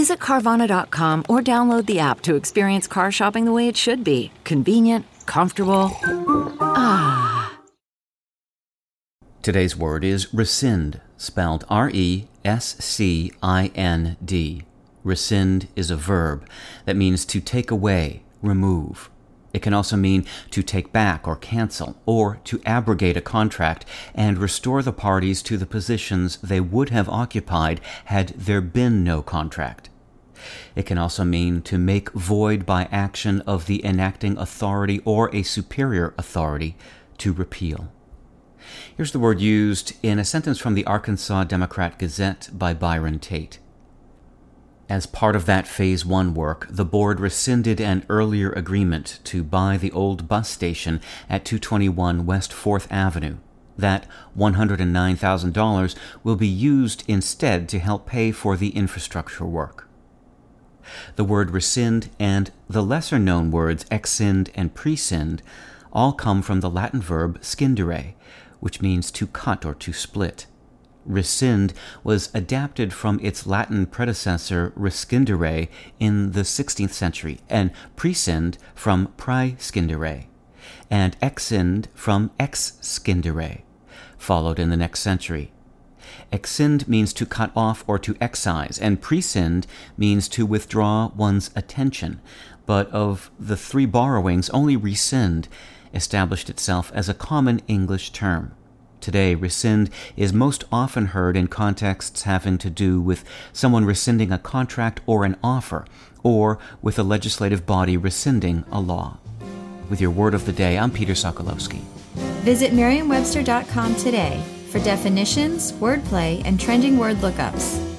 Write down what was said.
Visit Carvana.com or download the app to experience car shopping the way it should be convenient, comfortable. Ah. Today's word is rescind, spelled R E S C I N D. Rescind is a verb that means to take away, remove. It can also mean to take back or cancel, or to abrogate a contract and restore the parties to the positions they would have occupied had there been no contract. It can also mean to make void by action of the enacting authority or a superior authority to repeal. Here's the word used in a sentence from the Arkansas Democrat Gazette by Byron Tate. As part of that Phase 1 work, the board rescinded an earlier agreement to buy the old bus station at 221 West 4th Avenue. That $109,000 will be used instead to help pay for the infrastructure work. The word rescind and the lesser known words exscind and prescind all come from the Latin verb scindere, which means to cut or to split. Rescind was adapted from its Latin predecessor rescindere in the 16th century, and prescind from praescindere, and exscind from exscindere, followed in the next century. Exscind means to cut off or to excise, and prescind means to withdraw one's attention. But of the three borrowings, only rescind established itself as a common English term. Today, rescind is most often heard in contexts having to do with someone rescinding a contract or an offer, or with a legislative body rescinding a law. With your word of the day, I'm Peter Sokolowski. Visit Merriam-Webster.com today for definitions, wordplay, and trending word lookups.